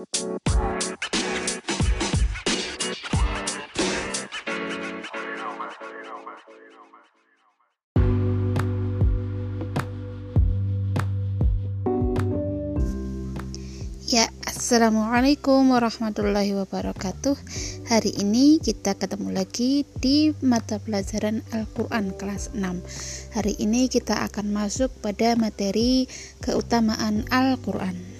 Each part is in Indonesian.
Ya, Assalamualaikum warahmatullahi wabarakatuh. Hari ini kita ketemu lagi di mata pelajaran Al-Quran kelas 6 Hari ini kita akan masuk pada materi keutamaan Al-Quran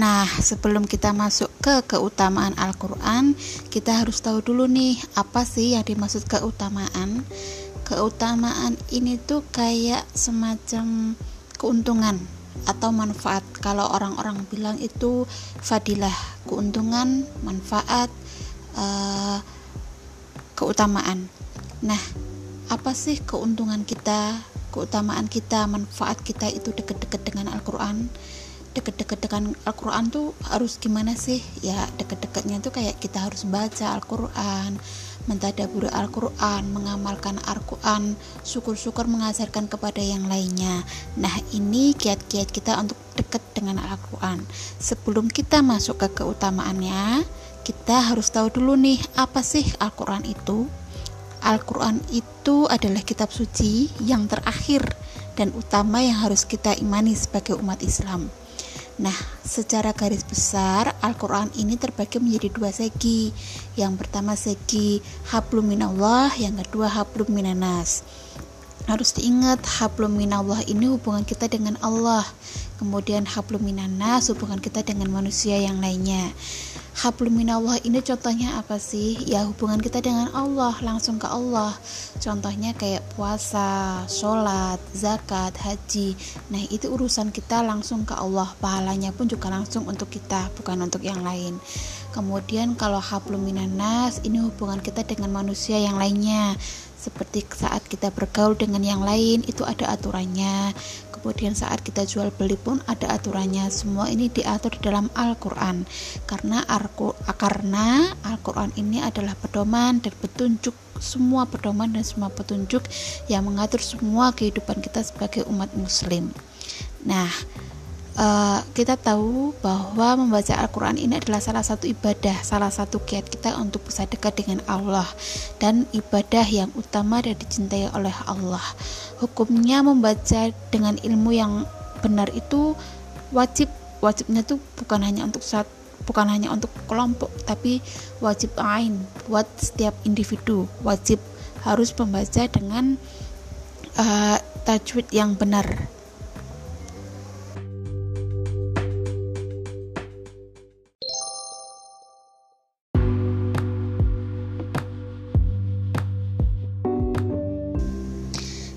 Nah, sebelum kita masuk ke keutamaan Al-Quran, kita harus tahu dulu nih, apa sih yang dimaksud keutamaan? Keutamaan ini tuh kayak semacam keuntungan atau manfaat. Kalau orang-orang bilang itu fadilah, keuntungan, manfaat, uh, keutamaan. Nah, apa sih keuntungan kita, keutamaan kita, manfaat kita itu dekat-dekat dengan Al-Quran? Deket-deket dengan Al-Quran tuh harus gimana sih? Ya deket-deketnya tuh kayak kita harus baca Al-Quran mentadaburi Al-Quran mengamalkan Al-Quran syukur-syukur mengajarkan kepada yang lainnya. Nah ini kiat-kiat kita untuk dekat dengan Al-Quran. Sebelum kita masuk ke keutamaannya kita harus tahu dulu nih apa sih Al-Quran itu? Al-Quran itu adalah kitab suci yang terakhir dan utama yang harus kita imani sebagai umat Islam. Nah, secara garis besar Al-Quran ini terbagi menjadi dua segi. Yang pertama segi hablum minallah, yang kedua hablum minanas. Harus diingat hablum minallah ini hubungan kita dengan Allah. Kemudian hablum minanas hubungan kita dengan manusia yang lainnya hablum minallah ini contohnya apa sih? Ya hubungan kita dengan Allah langsung ke Allah. Contohnya kayak puasa sholat zakat haji. Nah itu urusan kita langsung ke Allah. Pahalanya pun juga langsung untuk kita bukan untuk yang lain. Kemudian kalau hablum minanas ini hubungan kita dengan manusia yang lainnya. Seperti saat kita bergaul dengan yang lain itu ada aturannya kemudian saat kita jual beli pun ada aturannya. Semua ini diatur di dalam Al-Quran. Karena karena Al-Quran ini adalah pedoman dan petunjuk semua pedoman dan semua petunjuk yang mengatur semua kehidupan kita sebagai umat muslim. Nah uh, kita tahu bahwa membaca Al-Quran ini adalah salah satu ibadah, salah satu kiat kita untuk bisa dekat dengan Allah. Dan ibadah yang utama dan dicintai oleh Allah. Hukumnya membaca dengan ilmu yang benar itu wajib, wajibnya itu bukan hanya untuk saat bukan hanya untuk kelompok tapi wajib ain buat setiap individu. Wajib harus membaca dengan uh, tajwid yang benar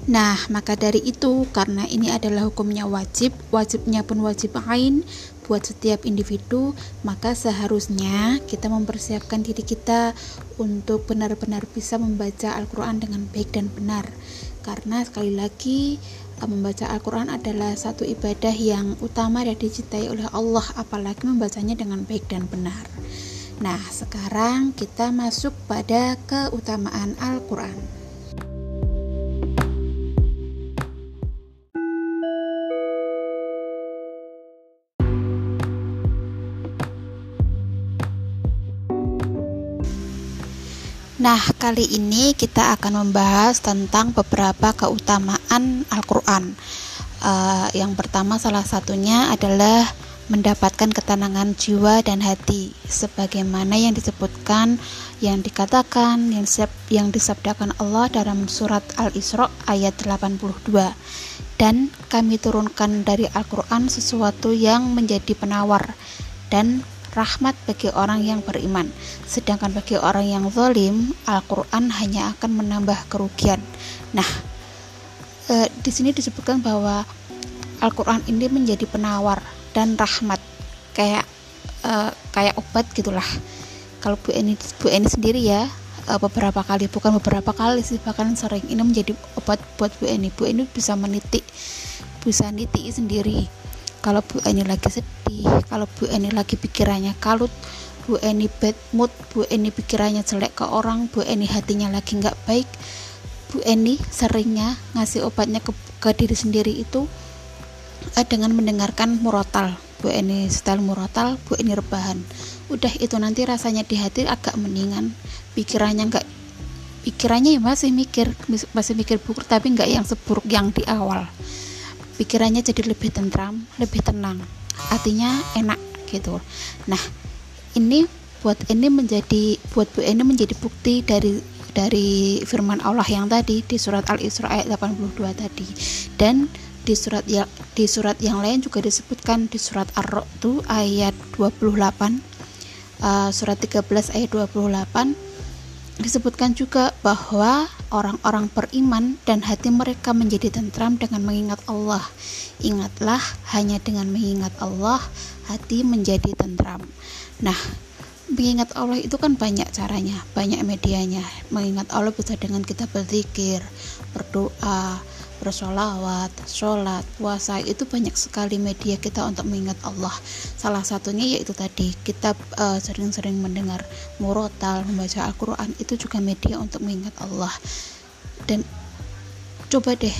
Nah, maka dari itu, karena ini adalah hukumnya wajib, wajibnya pun wajib ain buat setiap individu, maka seharusnya kita mempersiapkan diri kita untuk benar-benar bisa membaca Al-Quran dengan baik dan benar. Karena sekali lagi, eh, membaca Al-Quran adalah satu ibadah yang utama dan dicintai oleh Allah, apalagi membacanya dengan baik dan benar. Nah, sekarang kita masuk pada keutamaan Al-Quran. Nah, kali ini kita akan membahas tentang beberapa keutamaan Al-Quran. Uh, yang pertama, salah satunya adalah mendapatkan ketenangan jiwa dan hati, sebagaimana yang disebutkan, yang dikatakan, yang, yang disabdakan Allah dalam surat Al-Isra ayat 82. Dan kami turunkan dari Al-Quran sesuatu yang menjadi penawar dan rahmat bagi orang yang beriman. Sedangkan bagi orang yang zalim, Al-Quran hanya akan menambah kerugian. Nah, e, di sini disebutkan bahwa Al-Quran ini menjadi penawar dan rahmat, kayak e, kayak obat gitulah. Kalau Bu Eni, Bu Eni sendiri ya e, beberapa kali, bukan beberapa kali sih, bahkan sering ini menjadi obat buat Bu Eni. Bu Eni bisa menitik, bisa nitik sendiri kalau Bu Eni lagi sedih kalau Bu Eni lagi pikirannya kalut Bu Eni bad mood Bu Eni pikirannya jelek ke orang Bu Eni hatinya lagi nggak baik Bu Eni seringnya ngasih obatnya ke, ke diri sendiri itu uh, dengan mendengarkan murotal. Bu Eni setel murotal Bu Eni rebahan. Udah itu nanti rasanya di hati agak mendingan. Pikirannya nggak pikirannya ya masih mikir masih mikir buruk tapi nggak yang seburuk yang di awal pikirannya jadi lebih tentram lebih tenang. Artinya enak gitu. Nah ini buat ini menjadi buat Bu ini menjadi bukti dari dari firman Allah yang tadi di surat Al-Isra ayat 82 tadi. Dan di surat yang di surat yang lain juga disebutkan di surat Ar-Ra'd ayat 28 uh, surat 13 ayat 28 disebutkan juga bahwa orang-orang beriman dan hati mereka menjadi tentram dengan mengingat Allah. Ingatlah, hanya dengan mengingat Allah, hati menjadi tentram. Nah, mengingat Allah itu kan banyak caranya, banyak medianya. Mengingat Allah bisa dengan kita berzikir, berdoa, bersolawat, sholat, puasa itu banyak sekali media kita untuk mengingat Allah. Salah satunya yaitu tadi kita uh, sering-sering mendengar murotal, membaca Al-Quran itu juga media untuk mengingat Allah. Dan coba deh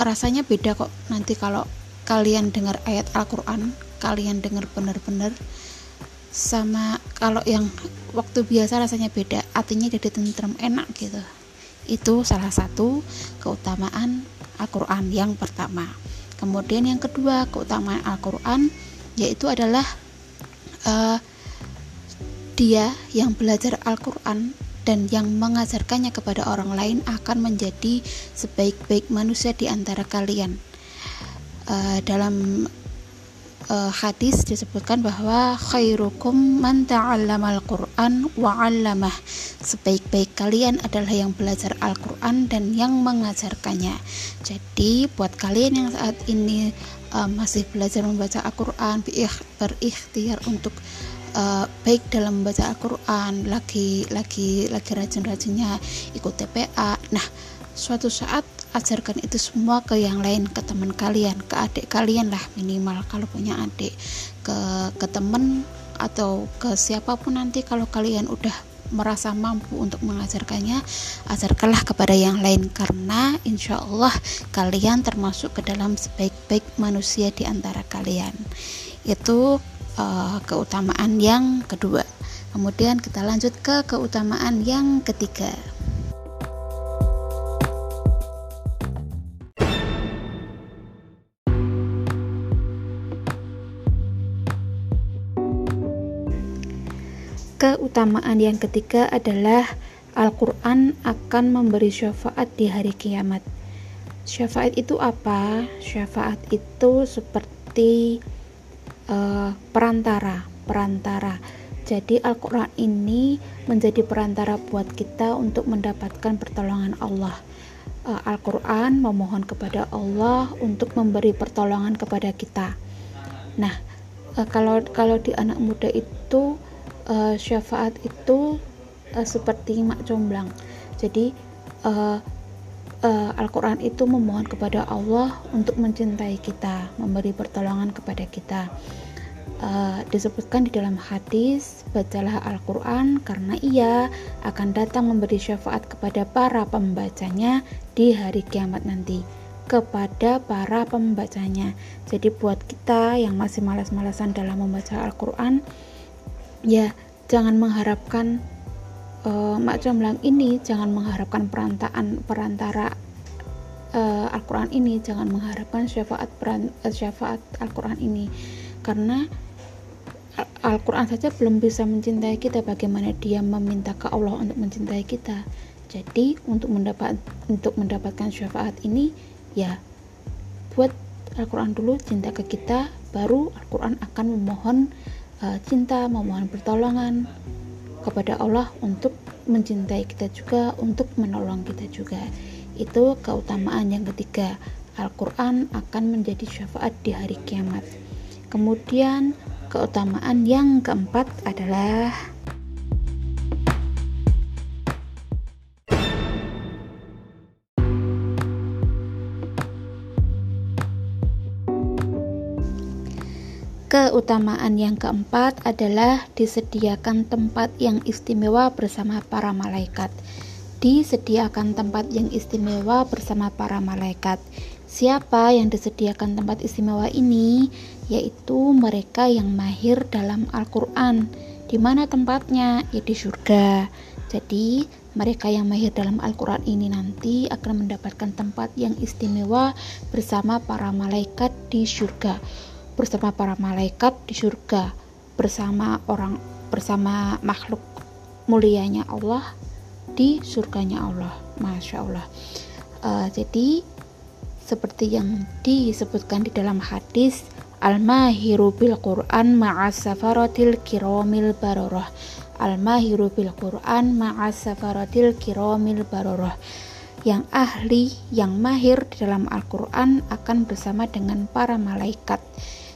rasanya beda kok nanti kalau kalian dengar ayat Al-Quran, kalian dengar benar-benar sama kalau yang waktu biasa rasanya beda artinya jadi tentram enak gitu itu salah satu keutamaan Al-Quran yang pertama. Kemudian yang kedua keutamaan Al-Quran yaitu adalah uh, dia yang belajar Al-Quran dan yang mengajarkannya kepada orang lain akan menjadi sebaik-baik manusia di antara kalian. Uh, dalam uh, hadis disebutkan bahwa khairukum man ta'allamal Qur'an wa 'allamah. Sebaik-baik kalian adalah yang belajar Al-Qur'an dan yang mengajarkannya. Jadi buat kalian yang saat ini uh, masih belajar membaca Al-Qur'an berikhtiar untuk uh, baik dalam membaca Al-Qur'an, lagi lagi lagi rajin-rajinnya ikut TPA. Nah, suatu saat ajarkan itu semua ke yang lain ke teman kalian ke adik kalian lah minimal. Kalau punya adik ke ke temen atau ke siapa pun nanti kalau kalian udah merasa mampu untuk mengajarkannya ajarkanlah kepada yang lain. Karena insya Allah kalian termasuk ke dalam sebaik-baik manusia di antara kalian. Itu uh, keutamaan yang kedua. Kemudian kita lanjut ke keutamaan yang ketiga Keutamaan yang ketiga adalah Al-Quran akan memberi syafaat di hari kiamat. Syafaat itu apa? Syafaat itu seperti uh, perantara, perantara. Jadi Al-Quran ini menjadi perantara buat kita untuk mendapatkan pertolongan Allah. Uh, Al-Quran memohon kepada Allah untuk memberi pertolongan kepada kita. Nah, uh, kalau kalau di anak muda itu uh, syafaat itu uh, seperti mak comblang. Jadi uh, uh, Al-Quran itu memohon kepada Allah untuk mencintai kita memberi pertolongan kepada kita. Uh, disebutkan di dalam hadis bacalah Al-Quran karena ia akan datang memberi syafaat kepada para pembacanya di hari kiamat nanti kepada para pembacanya. Jadi buat kita yang masih malas-malasan dalam membaca Al-Quran ya jangan mengharapkan uh, mak comblang ini jangan mengharapkan perantaan perantara uh, Al-Quran ini jangan mengharapkan syafaat peran, uh, syafaat Al-Quran ini. Karena Al-Quran saja belum bisa mencintai kita bagaimana dia meminta ke Allah untuk mencintai kita. Jadi untuk mendapat untuk mendapatkan syafaat ini ya buat Al-Quran dulu cinta ke kita baru Al-Quran akan memohon uh, cinta, memohon pertolongan kepada Allah untuk mencintai kita juga, untuk menolong kita juga. Itu keutamaan yang ketiga. Al-Quran akan menjadi syafaat di hari kiamat. Kemudian, keutamaan yang keempat adalah Keutamaan yang keempat adalah disediakan tempat yang istimewa bersama para malaikat. Disediakan tempat yang istimewa bersama para malaikat. Siapa yang disediakan tempat istimewa ini? Yaitu mereka yang mahir dalam Al-Quran. Di mana tempatnya? Ya di surga. Jadi, mereka yang mahir dalam Al-Quran ini nanti akan mendapatkan tempat yang istimewa bersama para malaikat di surga bersama para malaikat di surga bersama orang bersama makhluk mulianya Allah di surganya Allah. Masya Allah. Uh, jadi seperti yang disebutkan di dalam hadis Al-mahiru bil Quran ma'as safaratil kiramil baroroh. Al-mahiru bil Quran ma'as safaratil kiramil baroroh. Yang ahli, yang mahir di dalam Al-Quran akan bersama dengan para malaikat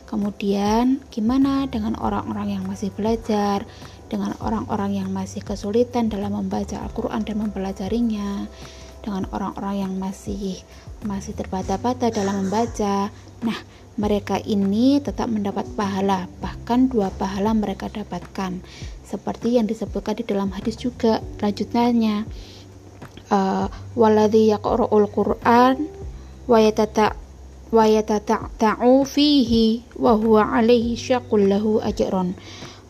Kemudian, gimana dengan orang-orang yang masih belajar, dengan orang-orang yang masih kesulitan dalam membaca Al-Quran dan mempelajarinya, dengan orang-orang yang masih masih terbata-bata dalam membaca. Nah, mereka ini tetap mendapat pahala, bahkan dua pahala mereka dapatkan. Seperti yang disebutkan di dalam hadis juga lanjutannya. Uh, waladhi yaqra'ul Qur'an wa yatata' ajrun.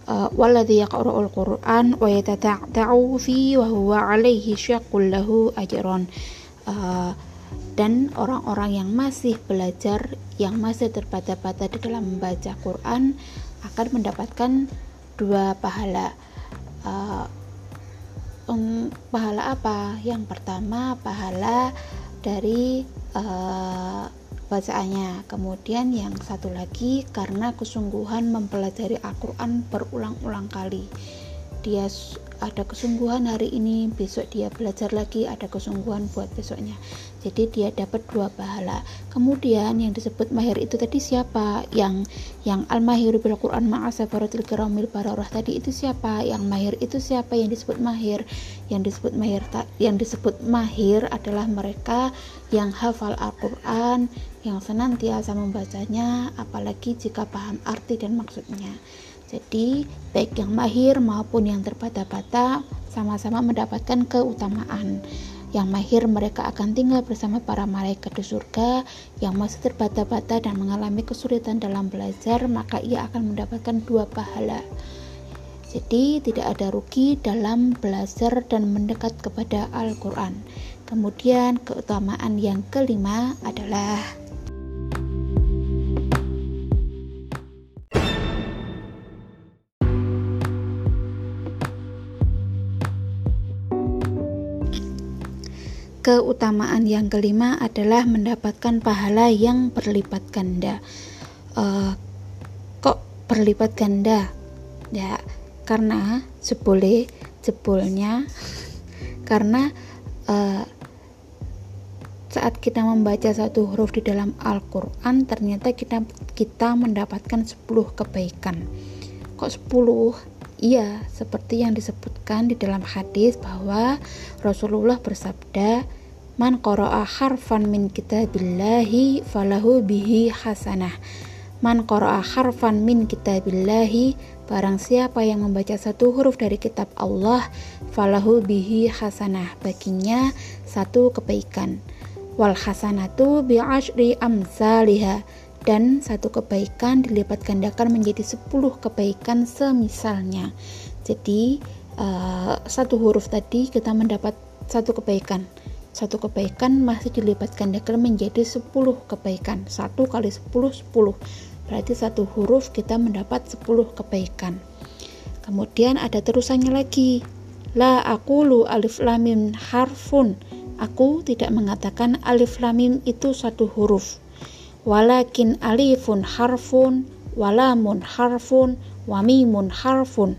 Uh, walladhi yaqra'ul qur'an wa yatata'u fihi wa huwa alaihi syaqqul lahu ajrun. Uh, dan orang-orang yang masih belajar yang masih terbata-bata di dalam membaca Quran akan mendapatkan dua pahala. Uh, um, pahala apa? Yang pertama pahala dari uh, bacaannya. Kemudian yang satu lagi karena kesungguhan mempelajari Al-Qur'an berulang-ulang kali. Dia ada kesungguhan hari ini, besok dia belajar lagi, ada kesungguhan buat besoknya. Jadi dia dapat dua pahala. Kemudian yang disebut mahir itu tadi siapa? Yang yang al-mahir bil Quran ma'asabaratil kiramil bararah tadi itu siapa? Yang mahir itu siapa yang disebut mahir? Yang disebut mahir yang disebut mahir adalah mereka yang hafal Al-Qur'an, yang senantiasa membacanya apalagi jika paham arti dan maksudnya. Jadi, baik yang mahir maupun yang terbata-bata sama-sama mendapatkan keutamaan. Yang mahir mereka akan tinggal bersama para malaikat di surga, yang masih terbata-bata dan mengalami kesulitan dalam belajar, maka ia akan mendapatkan dua pahala. Jadi, tidak ada rugi dalam belajar dan mendekat kepada Al-Quran. Kemudian, keutamaan yang kelima adalah keutamaan yang kelima adalah mendapatkan pahala yang berlipat ganda. Uh, kok berlipat ganda? Ya, karena jebole jebulnya karena uh, saat kita membaca satu huruf di dalam Al-Qur'an ternyata kita kita mendapatkan 10 kebaikan. Kok 10? Iya, seperti yang disebutkan di dalam hadis bahwa Rasulullah bersabda, Man qara'a harfan min kitabillahi falahu bihi hasanah. Man qara'a harfan min kitabillahi barang siapa yang membaca satu huruf dari kitab Allah falahu bihi hasanah baginya satu kebaikan. Wal hasanatu bi'ashri amsalihah dan satu kebaikan dilipat gandakan menjadi sepuluh kebaikan semisalnya. Jadi uh, satu huruf tadi kita mendapat satu kebaikan satu kebaikan masih dilipat gandakan menjadi 10 kebaikan. Satu kali 10 10 berarti satu huruf kita mendapat 10 kebaikan. Kemudian ada terusannya lagi. La aku lu alif lamim harfun. Aku tidak mengatakan alif lamim itu satu huruf. Walakin alifun harfun walamun harfun wamimun harfun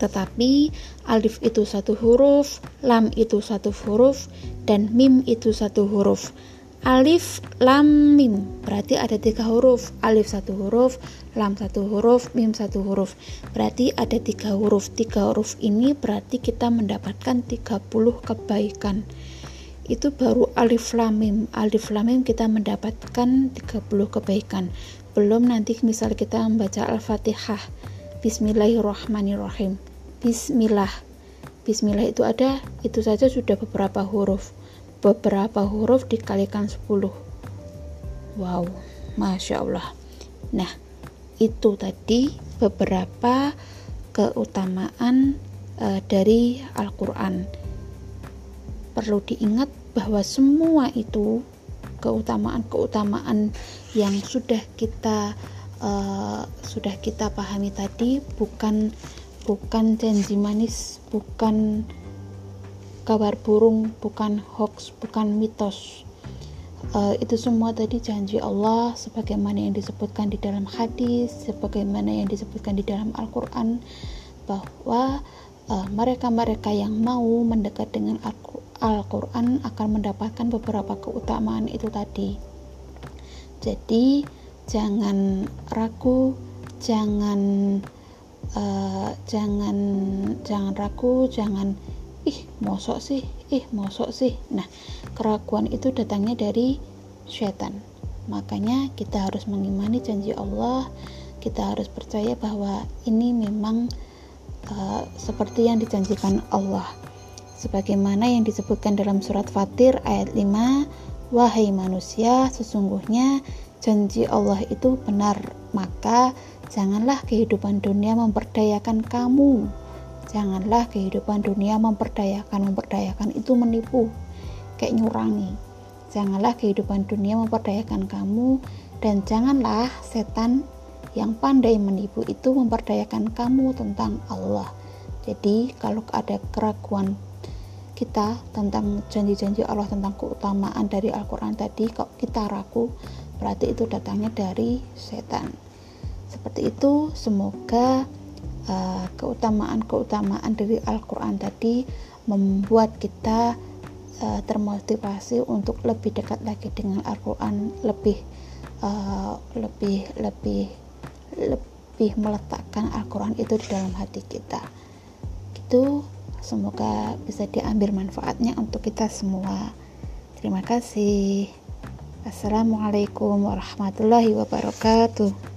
tetapi alif itu satu huruf, lam itu satu huruf, dan mim itu satu huruf. Alif, lam, mim berarti ada tiga huruf. Alif satu huruf, lam satu huruf, mim satu huruf. Berarti ada tiga huruf. Tiga huruf ini berarti kita mendapatkan 30 kebaikan. Itu baru alif lam mim. Alif lam mim kita mendapatkan 30 kebaikan. belum nanti misal kita membaca Al-Fatihah Bismillahirrahmanirrahim Bismillah. Bismillah itu ada itu saja sudah beberapa huruf. Beberapa huruf dikalikan 10 wow Masya Allah. Nah itu tadi beberapa keutamaan uh, dari Al-Quran. Perlu diingat bahwa semua itu keutamaan-keutamaan yang sudah kita uh, sudah kita pahami tadi bukan bukan janji manis, bukan kabar burung, bukan hoax, bukan mitos. Uh, itu semua tadi janji Allah sebagaimana yang disebutkan di dalam hadis, sebagaimana yang disebutkan di dalam Al-Qur'an bahwa eh, mereka-mereka uh, yang mau mendekat dengan Al-Qur'an akan mendapatkan beberapa keutamaan itu tadi. Jadi jangan ragu, jangan uh, jangan jangan ragu jangan ih mosok sih ih mosok sih. Nah keraguan itu datangnya dari syaitan makanya kita harus mengimani janji Allah. Kita harus percaya bahwa ini memang uh, seperti yang dijanjikan Allah. Sebagaimana yang disebutkan dalam surat Fatir ayat 5 wahai manusia sesungguhnya janji Allah itu benar. Maka Janganlah kehidupan dunia memperdayakan kamu. Janganlah kehidupan dunia memperdayakan, memperdayakan itu menipu, kayak nyurangi. Janganlah kehidupan dunia memperdayakan kamu dan janganlah setan yang pandai menipu itu memperdayakan kamu tentang Allah. Jadi, kalau ada keraguan kita tentang janji-janji Allah tentang keutamaan dari Al-Quran tadi, kok kita ragu, berarti itu datangnya dari setan seperti itu semoga uh, keutamaan-keutamaan dari Al-Quran tadi membuat kita uh, termotivasi untuk lebih dekat lagi dengan Al-Quran lebih uh, lebih lebih lebih meletakkan Al-Quran itu di dalam hati kita. Itu semoga bisa diambil manfaatnya untuk kita semua. Terima kasih. Assalamualaikum warahmatullahi wabarakatuh